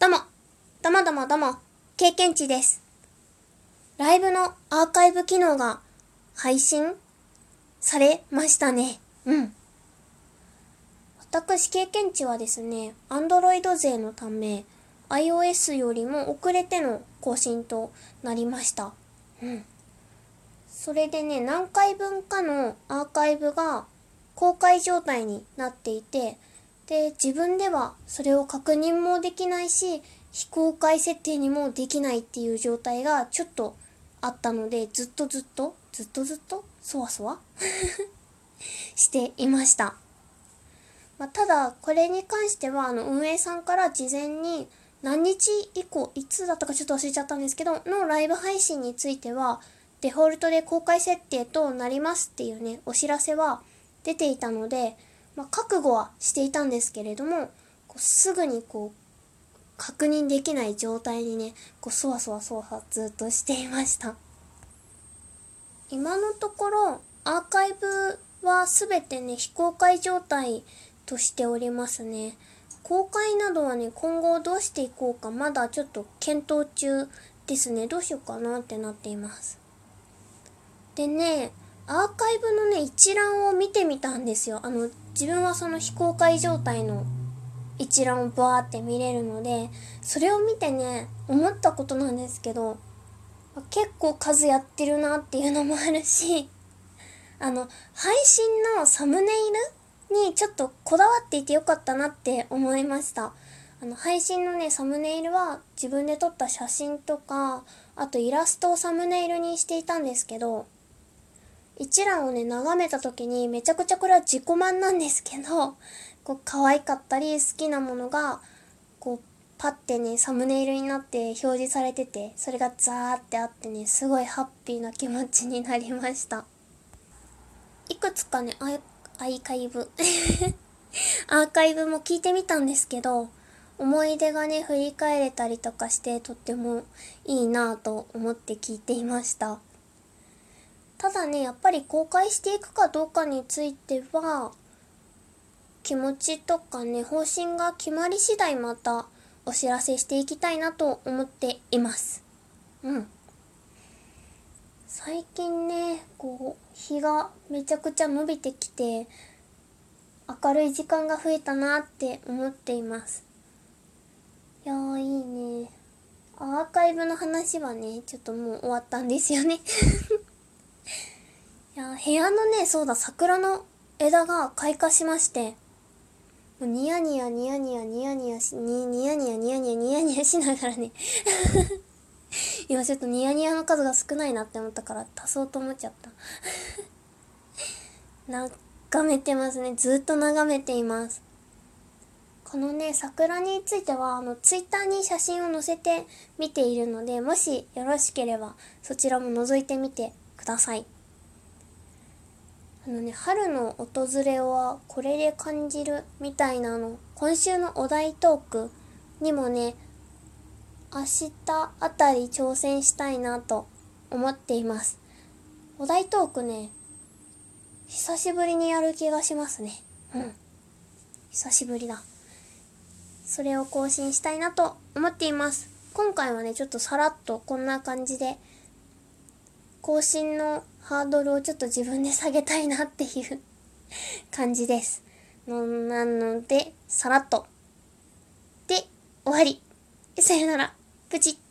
どうも、どうもどうもどうも、経験値です。ライブのアーカイブ機能が配信されましたね。うん。私経験値はですね、Android 勢のため、iOS よりも遅れての更新となりました。うん。それでね、何回分かのアーカイブが公開状態になっていて、で、自分ではそれを確認もできないし、非公開設定にもできないっていう状態がちょっとあったので、ずっとずっと、ずっとずっと、そわそわ していました。まあ、ただ、これに関しては、あの、運営さんから事前に、何日以降、いつだったかちょっと忘れちゃったんですけど、のライブ配信については、デフォルトで公開設定となりますっていうね、お知らせは出ていたので、まあ、覚悟はしていたんですけれども、こうすぐにこう、確認できない状態にね、こう、そわそわそわずっとしていました。今のところ、アーカイブはすべてね、非公開状態としておりますね。公開などはね、今後どうしていこうか、まだちょっと検討中ですね。どうしようかなってなっています。でね、アーカイブのね、一覧を見てみたんですよ。あの、自分はその非公開状態の一覧をバーって見れるので、それを見てね、思ったことなんですけど、結構数やってるなっていうのもあるし、あの、配信のサムネイルにちょっとこだわっていてよかったなって思いました。あの、配信のね、サムネイルは自分で撮った写真とか、あとイラストをサムネイルにしていたんですけど、一覧をね、眺めた時にめちゃくちゃこれは自己満なんですけど、こう、可愛かったり好きなものが、こう、パッてね、サムネイルになって表示されてて、それがザーってあってね、すごいハッピーな気持ちになりました。いくつかね、アイアーカイブ アーカイブも聞いてみたんですけど、思い出がね、振り返れたりとかして、とってもいいなぁと思って聞いていました。ただね、やっぱり公開していくかどうかについては、気持ちとかね、方針が決まり次第またお知らせしていきたいなと思っています。うん。最近ね、こう、日がめちゃくちゃ伸びてきて、明るい時間が増えたなって思っています。いやー、いいね。アーカイブの話はね、ちょっともう終わったんですよね。や部屋のね、そうだ、桜の枝が開花しまして、もうニヤニヤニヤニヤニヤニヤし、にニヤニヤニヤニヤニヤニヤしながらね 今ちょっとニヤニヤの数が少ないなって思ったから足そうと思っちゃった 眺めてますね。ずっと眺めています。このね、桜については、あの、ツイッターに写真を載せて見ているので、もしよろしければ、そちらも覗いてみてください。あのね、春の訪れはこれで感じるみたいなの、今週のお題トークにもね、明日あたり挑戦したいなと思っています。お題トークね、久しぶりにやる気がしますね。うん。久しぶりだ。それを更新したいなと思っています。今回はね、ちょっとさらっとこんな感じで、更新のハードルをちょっと自分で下げたいなっていう感じです。のなので、さらっと。で、終わり。さよなら。プチッ。